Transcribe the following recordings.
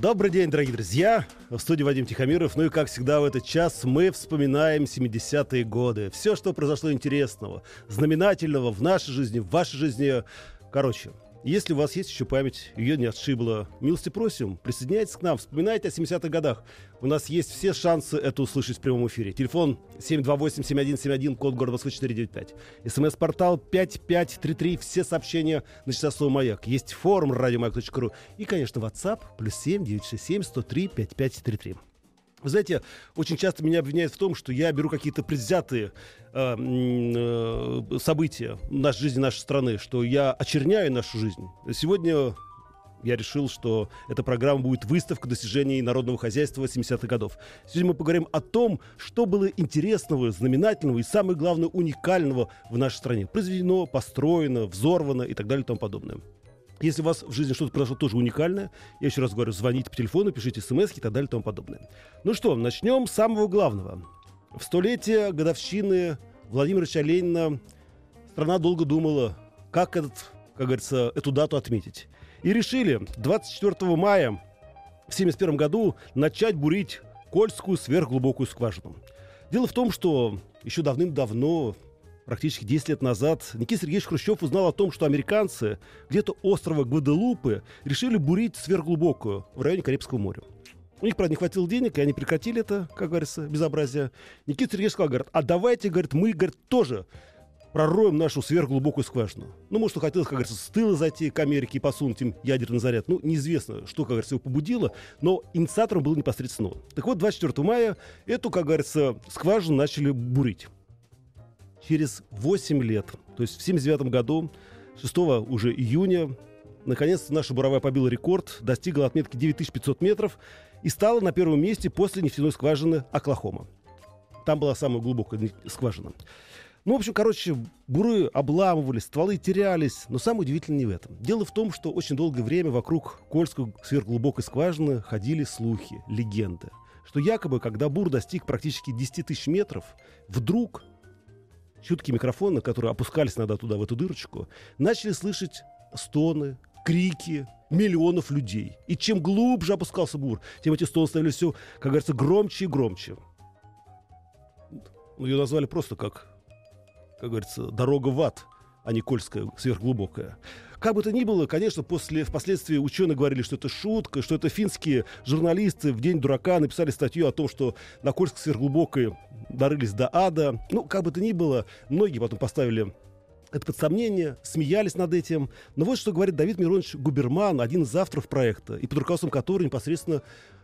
Добрый день, дорогие друзья! В студии Вадим Тихомиров. Ну и, как всегда, в этот час мы вспоминаем 70-е годы. Все, что произошло интересного, знаменательного в нашей жизни, в вашей жизни. Короче, если у вас есть еще память, ее не отшибла, милости просим, присоединяйтесь к нам, вспоминайте о 70-х годах. У нас есть все шансы это услышать в прямом эфире. Телефон 728-7171, код города Москвы 495. СМС-портал 5533, все сообщения на часовой маяк. Есть форум радиомаяк.ру и, конечно, WhatsApp, плюс 7 967 103 5533. Вы знаете, очень часто меня обвиняют в том, что я беру какие-то предвзятые э, э, события нашей жизни нашей страны, что я очерняю нашу жизнь. Сегодня я решил, что эта программа будет выставка достижений народного хозяйства 70-х годов. Сегодня мы поговорим о том, что было интересного, знаменательного и, самое главное, уникального в нашей стране. Произведено, построено, взорвано и так далее и тому подобное. Если у вас в жизни что-то произошло тоже уникальное, я еще раз говорю, звоните по телефону, пишите смс и так далее и тому подобное. Ну что, начнем с самого главного. В столетие годовщины Владимира Ильича Ленина страна долго думала, как, этот, как говорится, эту дату отметить. И решили 24 мая в 1971 году начать бурить Кольскую сверхглубокую скважину. Дело в том, что еще давным-давно практически 10 лет назад Никита Сергеевич Хрущев узнал о том, что американцы где-то острова Гваделупы решили бурить сверхглубокую в районе Карибского моря. У них, правда, не хватило денег, и они прекратили это, как говорится, безобразие. Никита Сергеевич сказал, говорит, а давайте, говорит, мы, говорит, тоже пророем нашу сверхглубокую скважину. Ну, может, он как говорится, с тыла зайти к Америке и посунуть им ядерный заряд. Ну, неизвестно, что, как говорится, его побудило, но инициатором был непосредственно он. Так вот, 24 мая эту, как говорится, скважину начали бурить через 8 лет, то есть в 79 году, 6 уже июня, наконец-то наша буровая побила рекорд, достигла отметки 9500 метров и стала на первом месте после нефтяной скважины Оклахома. Там была самая глубокая скважина. Ну, в общем, короче, буры обламывались, стволы терялись, но самое удивительное не в этом. Дело в том, что очень долгое время вокруг Кольской сверхглубокой скважины ходили слухи, легенды, что якобы, когда бур достиг практически 10 тысяч метров, вдруг чуткие микрофоны, которые опускались иногда туда, в эту дырочку, начали слышать стоны, крики миллионов людей. И чем глубже опускался бур, тем эти стоны становились все, как говорится, громче и громче. Ну, ее назвали просто как, как говорится, дорога в ад, а не Кольская сверхглубокая. Как бы то ни было, конечно, после, впоследствии ученые говорили, что это шутка, что это финские журналисты в день дурака написали статью о том, что на Кольской сверхглубокой дорылись до ада. Ну, как бы то ни было, многие потом поставили это под сомнение, смеялись над этим. Но вот что говорит Давид Миронович Губерман, один из авторов проекта, и под руководством которого непосредственно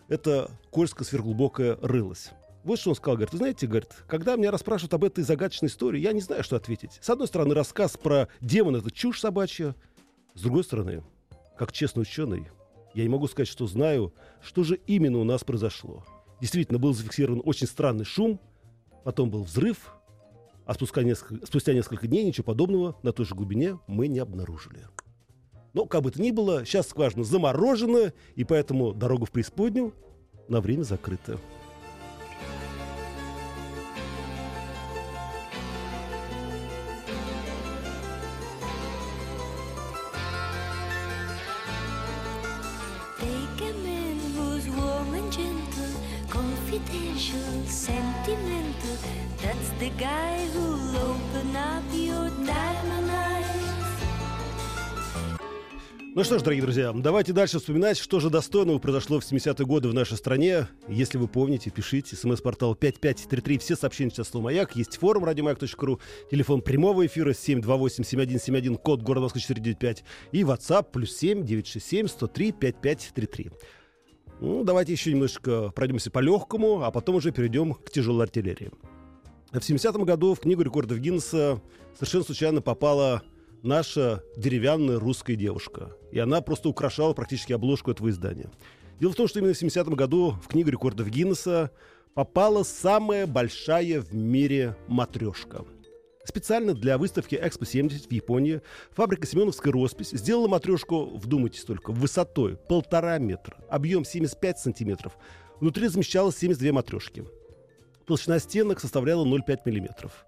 эта Кольская сверхглубокая рылась. Вот что он сказал, говорит, вы знаете, говорит, когда меня расспрашивают об этой загадочной истории, я не знаю, что ответить. С одной стороны, рассказ про демона — это чушь собачья, с другой стороны, как честный ученый, я не могу сказать, что знаю, что же именно у нас произошло. Действительно, был зафиксирован очень странный шум, потом был взрыв, а спустя несколько, спустя несколько дней ничего подобного на той же глубине мы не обнаружили. Но, как бы то ни было, сейчас скважина заморожена, и поэтому дорога в преисподнюю на время закрыта. Confidential, sentimental. That's the guy who'll open up your diamond eyes. Ну что ж, дорогие друзья, давайте дальше вспоминать, что же достойного произошло в 70-е годы в нашей стране. Если вы помните, пишите. СМС-портал 5533. Все сообщения сейчас слово «Маяк». Есть форум радиомаяк.ру. Телефон прямого эфира 728-7171, код города Москвы 495. И WhatsApp плюс 7 967 103 5533. Ну, давайте еще немножко пройдемся по легкому, а потом уже перейдем к тяжелой артиллерии. В 70-м году в книгу рекордов Гиннесса совершенно случайно попала наша деревянная русская девушка. И она просто украшала практически обложку этого издания. Дело в том, что именно в 70-м году в книгу рекордов Гиннесса попала самая большая в мире матрешка. Специально для выставки Экспо-70 в Японии фабрика Семеновской роспись сделала матрешку, вдумайтесь только, высотой полтора метра, объем 75 сантиметров. Внутри размещалось 72 матрешки. Толщина стенок составляла 0,5 миллиметров.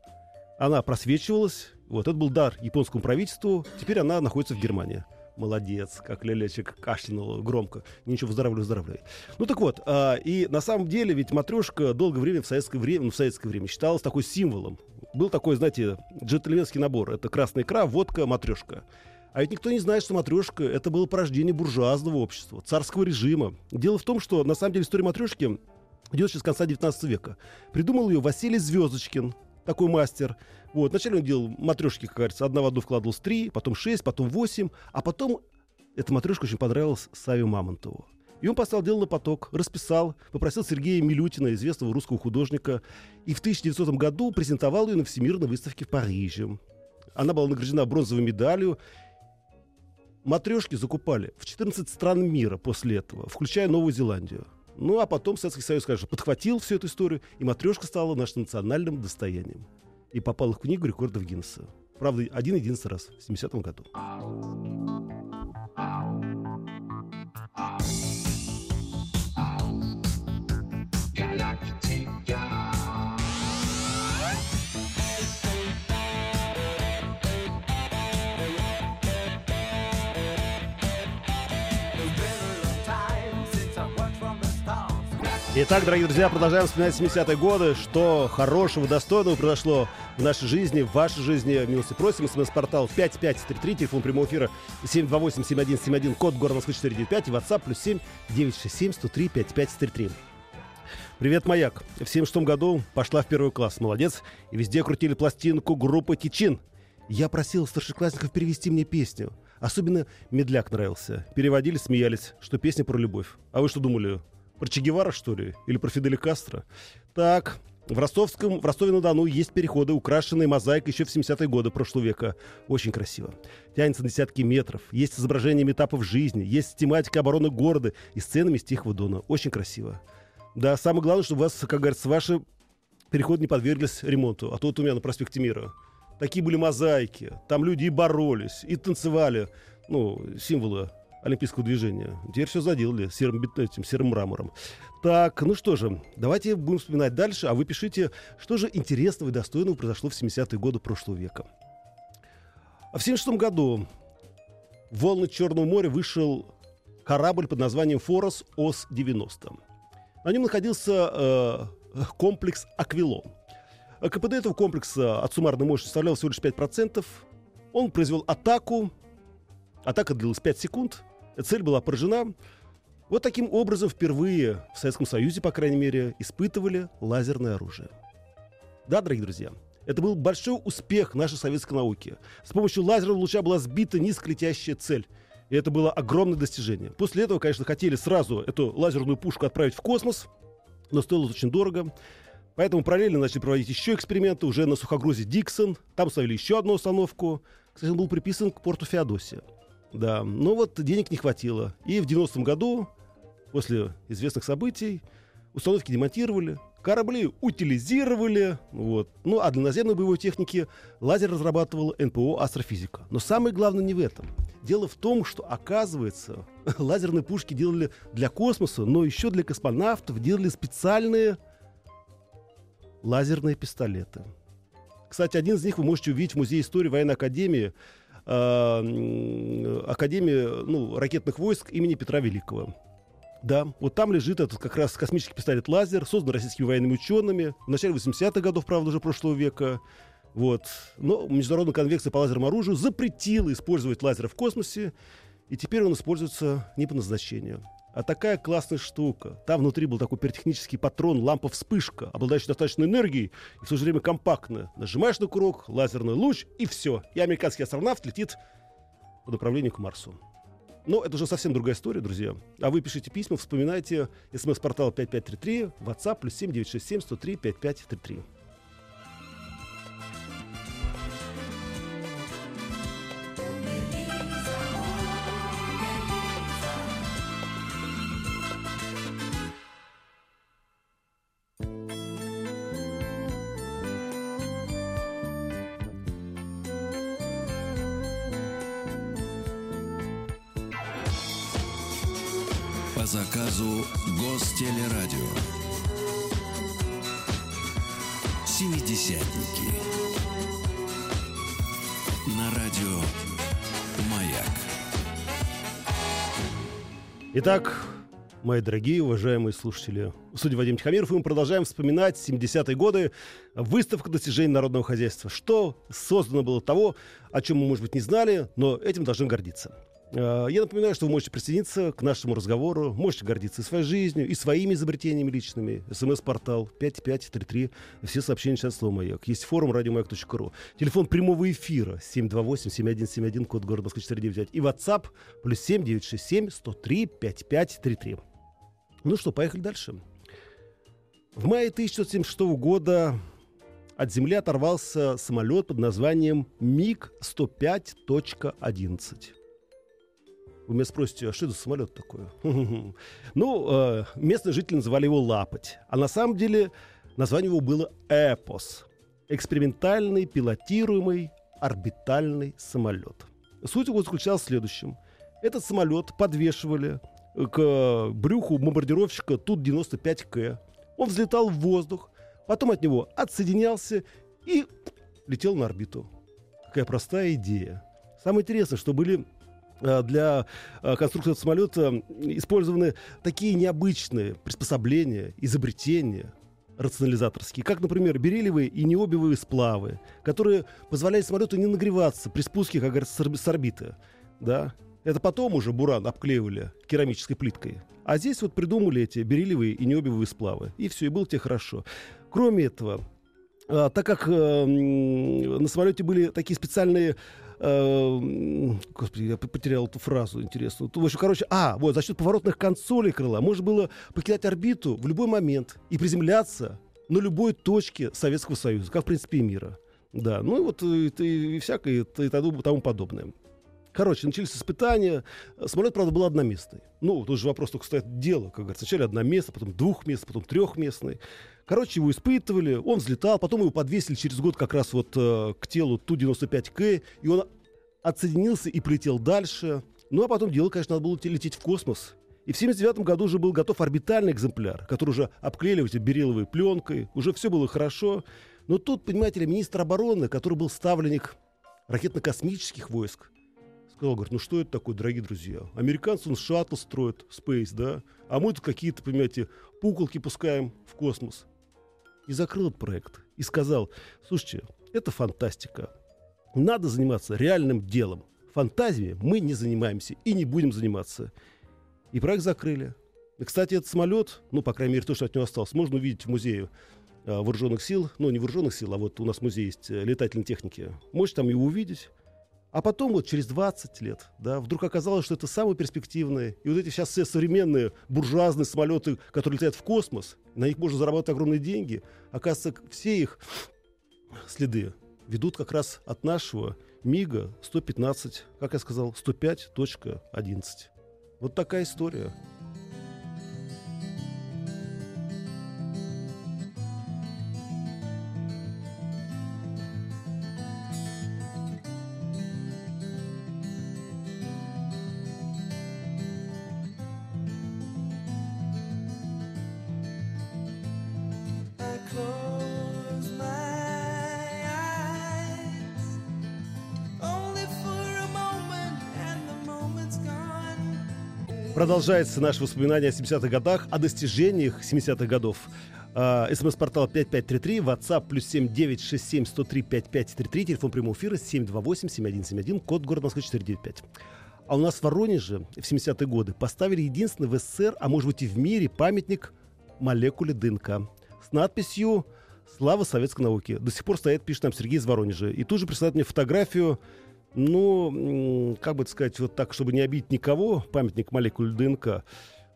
Она просвечивалась. Вот, это был дар японскому правительству. Теперь она находится в Германии. Молодец, как Лелечек кашлянула громко. Ничего, выздоравливай, выздоравливай. Ну так вот, а, и на самом деле ведь матрешка долгое время в советское время, ну, в советское время считалась такой символом. Был такой, знаете, джентльменский набор. Это красная икра, водка, матрешка. А ведь никто не знает, что матрешка — это было порождение буржуазного общества, царского режима. Дело в том, что на самом деле история матрешки идет еще с конца 19 века. Придумал ее Василий Звездочкин, такой мастер. Вот, вначале он делал матрешки, как говорится, одна в одну вкладывалось три, потом шесть, потом восемь, а потом эта матрешка очень понравилась Саве Мамонтову. И он поставил дело на поток, расписал, попросил Сергея Милютина, известного русского художника, и в 1900 году презентовал ее на Всемирной выставке в Париже. Она была награждена бронзовой медалью. Матрешки закупали в 14 стран мира после этого, включая Новую Зеландию. Ну, а потом Советский Союз, конечно, подхватил всю эту историю, и матрешка стала нашим национальным достоянием. И попала в книгу рекордов Гиннесса. Правда, один-единственный раз, в 70-м году. Итак, дорогие друзья, продолжаем вспоминать 70-е годы. Что хорошего, достойного произошло в нашей жизни, в вашей жизни. Милости просим. СМС-портал 5533, телефон прямого эфира 728-7171, код города Москвы 495 и WhatsApp плюс 7 967 103 5533. Привет, Маяк. В 76 году пошла в первый класс. Молодец. И везде крутили пластинку группы Кичин. Я просил старшеклассников перевести мне песню. Особенно медляк нравился. Переводили, смеялись, что песня про любовь. А вы что думали? Про Че Гевара, что ли? Или про Фиделя Кастро? Так, в Ростовском, в Ростове-на-Дону есть переходы, украшенные мозаикой еще в 70-е годы прошлого века. Очень красиво. Тянется десятки метров. Есть изображение этапов жизни. Есть тематика обороны города и сценами Тихого Дона. Очень красиво. Да, самое главное, чтобы вас, как говорится, ваши переходы не подверглись ремонту. А тут у меня на проспекте Мира. Такие были мозаики. Там люди и боролись, и танцевали. Ну, символы олимпийского движения. Теперь все заделали серым, этим, серым мрамором. Так, ну что же, давайте будем вспоминать дальше, а вы пишите, что же интересного и достойного произошло в 70-е годы прошлого века. А в 76 году в волны Черного моря вышел корабль под названием «Форос ОС-90». На нем находился э, комплекс «Аквилон». КПД этого комплекса от суммарной мощности составлял всего лишь 5%. Он произвел атаку. Атака длилась 5 секунд. Цель была поражена. Вот таким образом впервые в Советском Союзе, по крайней мере, испытывали лазерное оружие. Да, дорогие друзья, это был большой успех нашей советской науки. С помощью лазерного луча была сбита низколетящая цель. И это было огромное достижение. После этого, конечно, хотели сразу эту лазерную пушку отправить в космос, но стоило очень дорого. Поэтому параллельно начали проводить еще эксперименты уже на сухогрузе Диксон. Там ставили еще одну установку. Кстати, он был приписан к порту Феодосия. Да, но вот денег не хватило. И в 90-м году, после известных событий, установки демонтировали, корабли утилизировали. Вот. Ну, а для наземной боевой техники лазер разрабатывала НПО «Астрофизика». Но самое главное не в этом. Дело в том, что, оказывается, лазерные пушки делали для космоса, но еще для космонавтов делали специальные лазерные пистолеты. Кстати, один из них вы можете увидеть в Музее истории военной академии – э, Академии ну, ракетных войск имени Петра Великого. Да, вот там лежит этот как раз космический пистолет «Лазер», создан российскими военными учеными в начале 80-х годов, правда, уже прошлого века. Вот. Но Международная конвенция по лазерному оружию запретила использовать лазеры в космосе, и теперь он используется не по назначению. А такая классная штука. Там внутри был такой пиротехнический патрон, лампа-вспышка, обладающая достаточной энергией и в то же время компактная. Нажимаешь на курок, лазерный луч, и все. И американский астронавт летит по направлению к Марсу. Но это уже совсем другая история, друзья. А вы пишите письма, вспоминайте смс-портал 5533, WhatsApp плюс 7967 103 5533. Семидесятники. На радио «Маяк». Итак, мои дорогие, уважаемые слушатели, судя Вадим Тихомиров, и мы продолжаем вспоминать 70-е годы, выставка достижений народного хозяйства. Что создано было того, о чем мы, может быть, не знали, но этим должны гордиться. Э, Я напоминаю, что вы можете присоединиться к нашему разговору, можете гордиться и своей жизнью, и своими изобретениями личными. СМС-портал 5533, все сообщения сейчас слово «Маяк». Есть форум радиомаяк.ру. Телефон прямого эфира 728-7171, код города Москвы 495. И WhatsApp плюс 7967 103 5533. Ну что, поехали дальше. В мае 1976 года от земли оторвался самолет под названием МиГ-105.11. Вы меня спросите, а что это за самолет такой? Ну, э, местные жители называли его «Лапоть». А на самом деле название его было «Эпос». Экспериментальный, пилотируемый, орбитальный самолет. Суть его заключалась в следующем. Этот самолет подвешивали к брюху бомбардировщика Тут-95К. Он взлетал в воздух, потом от него отсоединялся и летел на орбиту. Какая простая идея. Самое интересное, что были для э, конструкции самолета использованы такие необычные приспособления, изобретения рационализаторские, как, например, бериллиевые и необиевые сплавы, которые позволяют самолету не нагреваться при спуске, как говорится, с орби- с орбиты. Да? Это потом уже буран обклеивали керамической плиткой. А здесь вот придумали эти бериллиевые и необиевые сплавы. И все, и было тебе хорошо. Кроме этого, а, так как э, на самолете были такие специальные э, м, господи, я потерял эту фразу интересную. В общем, короче, а, вот, за счет поворотных консолей крыла можно было покидать орбиту в любой момент и приземляться на любой точке Советского Союза, как, в принципе, и мира. Да, ну и вот и, и- и всякое и, тому подобное. Короче, начались испытания. Самолет, правда, был одноместный. Ну, тут же вопрос только стоит дело, как говорится. Сначала одноместный, потом двухместный, потом трехместный. Короче, его испытывали, он взлетал, потом его подвесили через год как раз вот э, к телу Ту-95К, и он отсоединился и полетел дальше. Ну, а потом дело, конечно, надо было те- лететь в космос. И в 79 году уже был готов орбитальный экземпляр, который уже обклеили этой берилловой пленкой, уже все было хорошо. Но тут, понимаете ли, министр обороны, который был ставленник ракетно-космических войск, сказал, говорит, ну что это такое, дорогие друзья? Американцы, он шаттл строят, Space, да? А мы тут какие-то, понимаете, пуколки пускаем в космос. И закрыл этот проект. И сказал, слушайте, это фантастика. Надо заниматься реальным делом. Фантазиями мы не занимаемся и не будем заниматься. И проект закрыли. И, кстати, этот самолет, ну, по крайней мере, то, что от него осталось, можно увидеть в музее э, вооруженных сил. Ну, не вооруженных сил, а вот у нас музей есть э, летательной техники. Можете там его увидеть. А потом вот через 20 лет, да, вдруг оказалось, что это самое перспективное. И вот эти сейчас все современные буржуазные самолеты, которые летят в космос, на них можно заработать огромные деньги. Оказывается, все их следы ведут как раз от нашего МИГа 115, как я сказал, 105.11. Вот такая история. Продолжается наше воспоминание о 70-х годах, о достижениях 70-х годов. А, СМС-портал 5533, WhatsApp плюс 7967 103 5533, телефон прямого эфира 728-7171, код города Москвы 495. А у нас в Воронеже в 70-е годы поставили единственный в СССР, а может быть и в мире, памятник молекуле ДНК с надписью «Слава советской науке». До сих пор стоит, пишет нам Сергей из Воронежа. И тут же присылает мне фотографию ну, как бы сказать, вот так, чтобы не обидеть никого, памятник молекуле ДНК.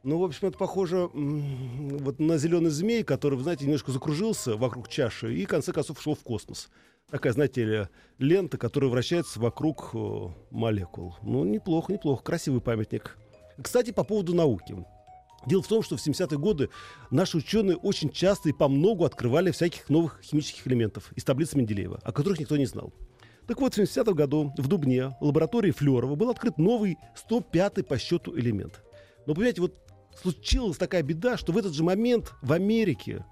Ну, в общем, это похоже вот на зеленый змей, который, знаете, немножко закружился вокруг чаши и, в конце концов, ушел в космос. Такая, знаете лента, которая вращается вокруг э, молекул. Ну, неплохо, неплохо. Красивый памятник. Кстати, по поводу науки. Дело в том, что в 70-е годы наши ученые очень часто и по многу открывали всяких новых химических элементов из таблицы Менделеева, о которых никто не знал. Так вот, в 70-м году в Дубне, в лаборатории Флерова, был открыт новый 105-й по счету элемент. Но, понимаете, вот случилась такая беда, что в этот же момент в Америке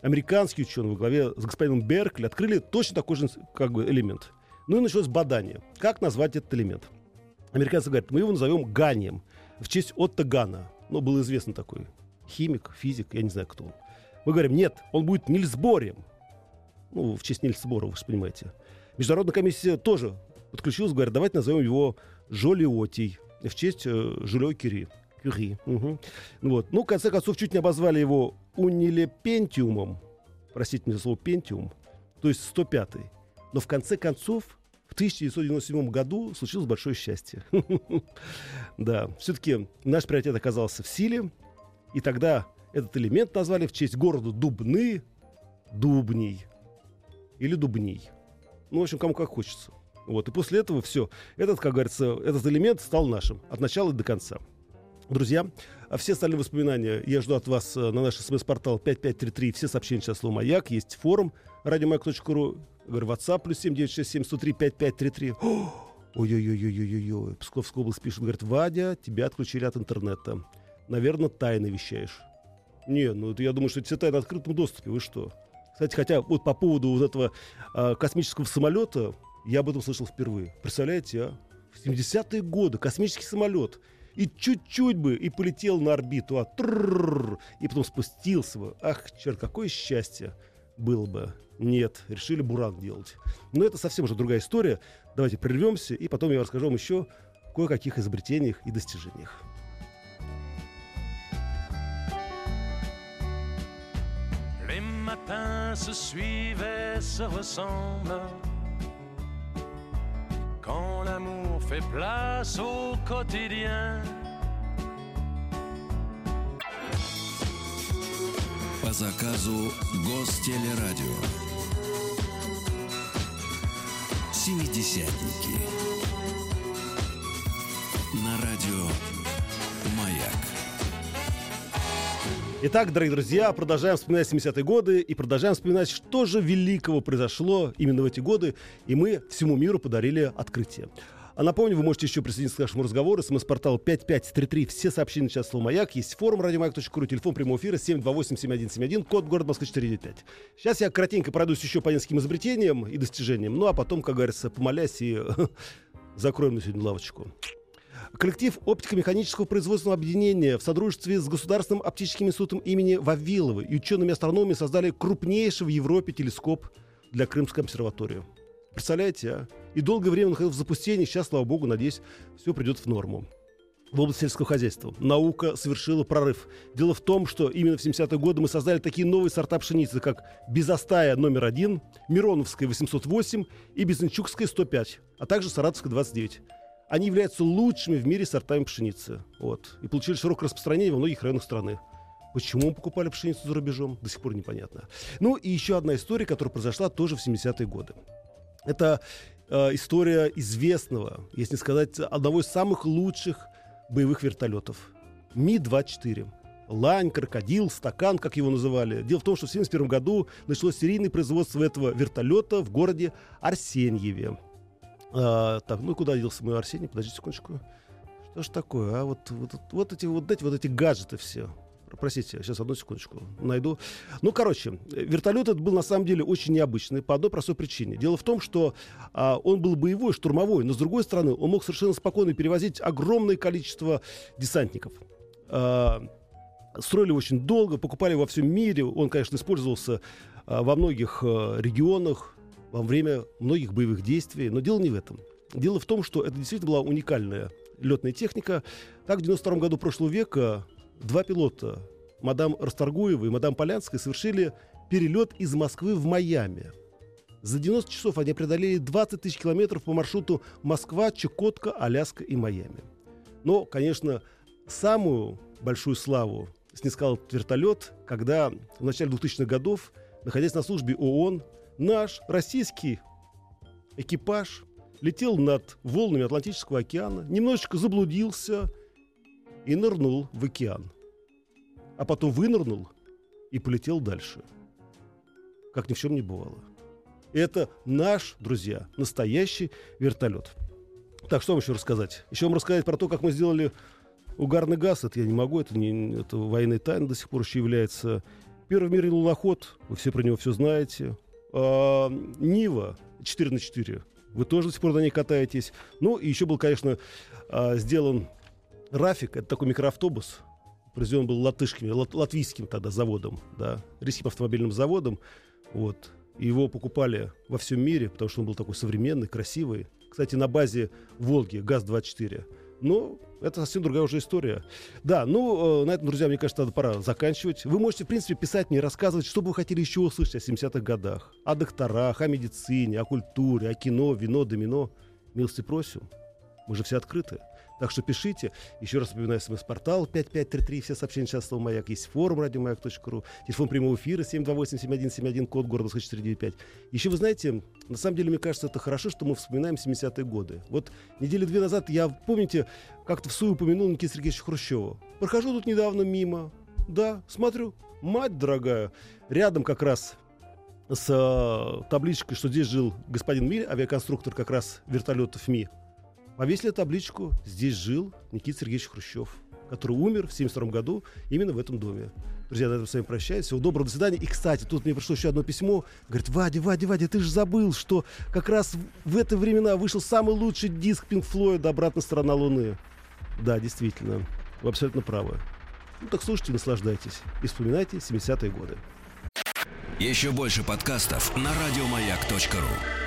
американские ученые во главе с господином Беркли открыли точно такой же как бы, элемент. Ну и началось бадание. Как назвать этот элемент? Американцы говорят, мы его назовем ганием в честь Отто Гана. Ну, был известный такой химик, физик, я не знаю кто он. Мы говорим, нет, он будет Нильсборием. Ну, в честь Нильса Бора, вы же понимаете. Международная комиссия тоже подключилась, говорят, давайте назовем его Жолиотий в честь э, Жюльо Кюри. Кюри. Ну Вот. Ну, в конце концов, чуть не обозвали его унилепентиумом. Простите мне за слово пентиум. То есть 105-й. Но в конце концов, в 1997 году случилось большое счастье. Да, все-таки наш приоритет оказался в силе. И тогда этот элемент назвали в честь города Дубны Дубней. Или Дубней. Ну, в общем, кому как хочется. Вот. И после этого все. Этот, как говорится, этот элемент стал нашим. От начала до конца. Друзья, а все остальные воспоминания я жду от вас э, на наш смс-портал 5533. Все сообщения сейчас слово «Маяк». Есть форум радиомаяк.ру. Говорю, WhatsApp плюс 7967 103 5533. О, Ой-ой-ой-ой-ой-ой. Псковская область пишет, говорит, Вадя, тебя отключили от интернета. Наверное, тайны вещаешь. Не, ну это я думаю, что все тайны открытом доступе. Вы что? Кстати, хотя вот по поводу вот этого а, космического самолета, я об этом слышал впервые. Представляете, а? В 70-е годы космический самолет. И чуть-чуть бы и полетел на орбиту, а трррррр, и потом спустился бы. Ах, черт, какое счастье было бы. Нет, решили бурак делать. Но это совсем уже другая история. Давайте прервемся, и потом я расскажу вам еще кое-каких изобретениях и достижениях. Matins se suivent, se ressemblent. Quand l'amour fait place au quotidien. По заказу Гостелерадио. Семидесятники. На радио Итак, дорогие друзья, продолжаем вспоминать 70-е годы и продолжаем вспоминать, что же великого произошло именно в эти годы, и мы всему миру подарили открытие. А напомню, вы можете еще присоединиться к нашему разговору. СМС-портал 5533. Все сообщения сейчас слово «Маяк». Есть форум радиомаяк.ру, телефон прямого эфира 728-7171, код город Москвы 495. Сейчас я кратенько пройдусь еще по нескольким изобретениям и достижениям. Ну, а потом, как говорится, помолясь и закроем на сегодня лавочку. Коллектив оптико-механического производственного объединения в содружестве с Государственным оптическим институтом имени Вавилова и учеными-астрономами создали крупнейший в Европе телескоп для Крымской обсерватории. Представляете, а? И долгое время находился в запустении, сейчас, слава богу, надеюсь, все придет в норму. В области сельского хозяйства наука совершила прорыв. Дело в том, что именно в 70-е годы мы создали такие новые сорта пшеницы, как Безостая номер один, Мироновская 808 и Безенчукская 105, а также Саратовская 29. Они являются лучшими в мире сортами пшеницы. Вот. И получили широкое распространение во многих районах страны. Почему мы покупали пшеницу за рубежом, до сих пор непонятно. Ну и еще одна история, которая произошла тоже в 70-е годы. Это э, история известного, если сказать, одного из самых лучших боевых вертолетов. Ми-24. Лань, крокодил, стакан, как его называли. Дело в том, что в 1971 году началось серийное производство этого вертолета в городе Арсеньеве. А, так, ну куда делся мой Арсений? Подождите секундочку. Что ж такое, а? Вот, вот, вот эти вот эти вот эти гаджеты все. Простите, сейчас одну секундочку найду. Ну, короче, вертолет этот был на самом деле очень необычный по одной простой причине. Дело в том, что а, он был боевой, штурмовой, но с другой стороны, он мог совершенно спокойно перевозить огромное количество десантников. А, строили очень долго, покупали во всем мире. Он, конечно, использовался а, во многих а, регионах во время многих боевых действий. Но дело не в этом. Дело в том, что это действительно была уникальная летная техника. Так, в 92 году прошлого века два пилота, мадам Расторгуева и мадам Полянская, совершили перелет из Москвы в Майами. За 90 часов они преодолели 20 тысяч километров по маршруту Москва, Чукотка, Аляска и Майами. Но, конечно, самую большую славу снискал вертолет, когда в начале 2000-х годов, находясь на службе ООН, наш российский экипаж летел над волнами Атлантического океана, немножечко заблудился и нырнул в океан. А потом вынырнул и полетел дальше. Как ни в чем не бывало. Это наш, друзья, настоящий вертолет. Так, что вам еще рассказать? Еще вам рассказать про то, как мы сделали угарный газ, это я не могу, это, не, это военная тайна до сих пор еще является. Первый в мире луноход, вы все про него все знаете. Нива 4 на 4, вы тоже до сих пор на ней катаетесь. Ну, и еще был, конечно, а, сделан Рафик, это такой микроавтобус, произведен был латышским, лат- латвийским тогда заводом, да, рижским автомобильным заводом, вот. Его покупали во всем мире, потому что он был такой современный, красивый. Кстати, на базе Волги, ГАЗ-24. Но это совсем другая уже история. Да, ну, э, на этом, друзья, мне кажется, надо пора заканчивать. Вы можете, в принципе, писать мне, рассказывать, что бы вы хотели еще услышать о 70-х годах. О докторах, о медицине, о культуре, о кино, вино, домино. Милости просим. Мы же все открыты. Так что пишите. Еще раз напоминаю, смс-портал 5533. Все сообщения сейчас слово «Маяк». Есть форум радиомаяк.ру. Телефон прямого эфира 728-7171, код города 495. Еще вы знаете, на самом деле, мне кажется, это хорошо, что мы вспоминаем 70-е годы. Вот недели две назад я, помните, как-то в СУ упомянул Никита Сергеевича Хрущева. Прохожу тут недавно мимо. Да, смотрю, мать дорогая, рядом как раз с э, табличкой, что здесь жил господин Миль, авиаконструктор как раз вертолетов МИ. Повесили табличку «Здесь жил Никита Сергеевич Хрущев», который умер в 1972 году именно в этом доме. Друзья, на этом с вами прощаюсь. Всего доброго, до свидания. И, кстати, тут мне пришло еще одно письмо. Говорит, Вадя, Вадя, Вадя, ты же забыл, что как раз в это времена вышел самый лучший диск Пинк Флойда «Обратная сторона Луны». Да, действительно, вы абсолютно правы. Ну так слушайте, наслаждайтесь. И вспоминайте 70-е годы. Еще больше подкастов на радиомаяк.ру.